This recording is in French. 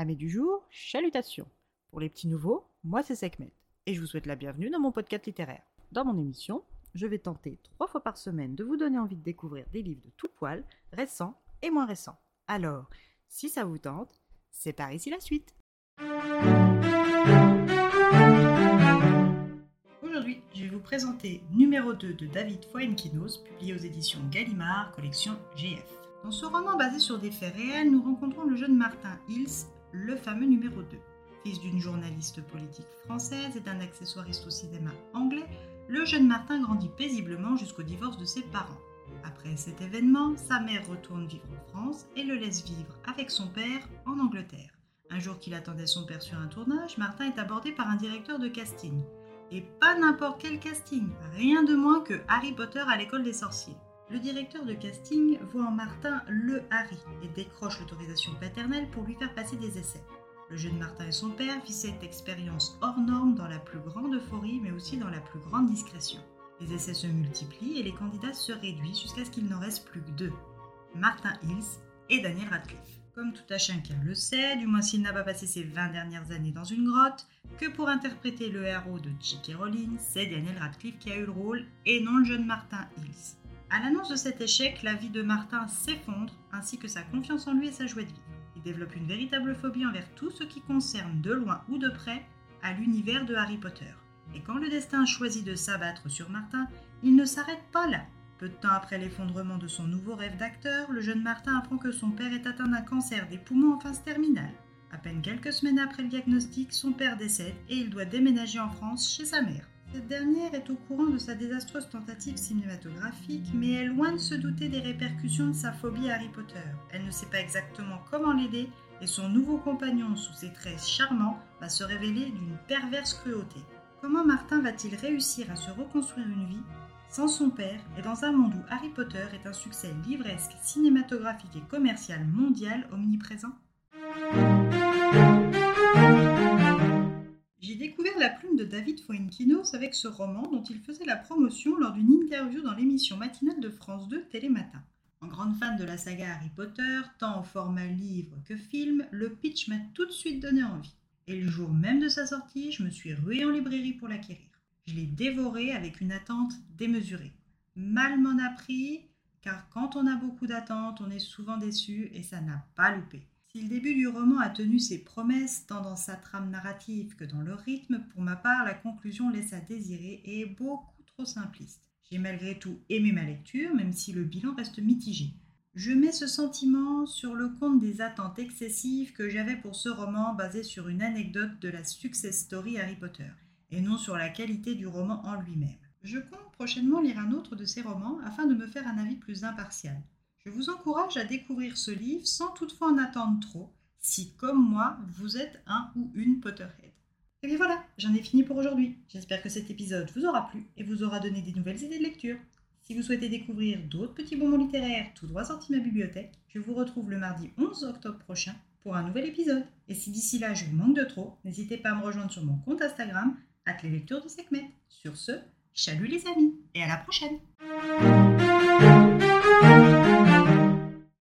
Amis du jour, chalutations. Pour les petits nouveaux, moi c'est Sekhmet et je vous souhaite la bienvenue dans mon podcast littéraire. Dans mon émission, je vais tenter trois fois par semaine de vous donner envie de découvrir des livres de tout poil, récents et moins récents. Alors, si ça vous tente, c'est par ici la suite. Aujourd'hui, je vais vous présenter numéro 2 de David Fuenquinos, publié aux éditions Gallimard, collection GF. Dans ce roman basé sur des faits réels, nous rencontrons le jeune Martin Hills, le fameux numéro 2. Fils d'une journaliste politique française et d'un accessoiriste au cinéma anglais, le jeune Martin grandit paisiblement jusqu'au divorce de ses parents. Après cet événement, sa mère retourne vivre en France et le laisse vivre avec son père en Angleterre. Un jour qu'il attendait son père sur un tournage, Martin est abordé par un directeur de casting. Et pas n'importe quel casting, rien de moins que Harry Potter à l'école des sorciers. Le directeur de casting voit en Martin le Harry et décroche l'autorisation paternelle pour lui faire passer des essais. Le jeune Martin et son père vivent cette expérience hors norme dans la plus grande euphorie mais aussi dans la plus grande discrétion. Les essais se multiplient et les candidats se réduisent jusqu'à ce qu'il n'en reste plus que deux. Martin Hills et Daniel Radcliffe. Comme tout un chacun le sait, du moins s'il n'a pas passé ses 20 dernières années dans une grotte, que pour interpréter le héros de J.K. Rowling, c'est Daniel Radcliffe qui a eu le rôle et non le jeune Martin Hills. À l'annonce de cet échec, la vie de Martin s'effondre, ainsi que sa confiance en lui et sa joie de vivre. Il développe une véritable phobie envers tout ce qui concerne de loin ou de près à l'univers de Harry Potter. Et quand le destin choisit de s'abattre sur Martin, il ne s'arrête pas là. Peu de temps après l'effondrement de son nouveau rêve d'acteur, le jeune Martin apprend que son père est atteint d'un cancer des poumons en phase terminale. À peine quelques semaines après le diagnostic, son père décède et il doit déménager en France chez sa mère. Cette dernière est au courant de sa désastreuse tentative cinématographique, mais est loin de se douter des répercussions de sa phobie Harry Potter. Elle ne sait pas exactement comment l'aider et son nouveau compagnon, sous ses traits charmants, va se révéler d'une perverse cruauté. Comment Martin va-t-il réussir à se reconstruire une vie sans son père et dans un monde où Harry Potter est un succès livresque, cinématographique et commercial mondial omniprésent? La plume de David Fuenquinos avec ce roman dont il faisait la promotion lors d'une interview dans l'émission matinale de France 2 Télématin. En grande fan de la saga Harry Potter, tant en format livre que film, le pitch m'a tout de suite donné envie. Et le jour même de sa sortie, je me suis ruée en librairie pour l'acquérir. Je l'ai dévoré avec une attente démesurée. Mal m'en a pris, car quand on a beaucoup d'attentes, on est souvent déçu et ça n'a pas loupé. Si le début du roman a tenu ses promesses tant dans sa trame narrative que dans le rythme, pour ma part, la conclusion laisse à désirer et est beaucoup trop simpliste. J'ai malgré tout aimé ma lecture, même si le bilan reste mitigé. Je mets ce sentiment sur le compte des attentes excessives que j'avais pour ce roman basé sur une anecdote de la success story Harry Potter, et non sur la qualité du roman en lui-même. Je compte prochainement lire un autre de ces romans afin de me faire un avis plus impartial. Je vous encourage à découvrir ce livre sans toutefois en attendre trop, si comme moi, vous êtes un ou une Potterhead. Et bien voilà, j'en ai fini pour aujourd'hui. J'espère que cet épisode vous aura plu et vous aura donné des nouvelles idées de lecture. Si vous souhaitez découvrir d'autres petits bonbons littéraires tout droit sortis de ma bibliothèque, je vous retrouve le mardi 11 octobre prochain pour un nouvel épisode. Et si d'ici là je vous manque de trop, n'hésitez pas à me rejoindre sur mon compte Instagram, at lectures de Sekhmet. Sur ce, chalut les amis et à la prochaine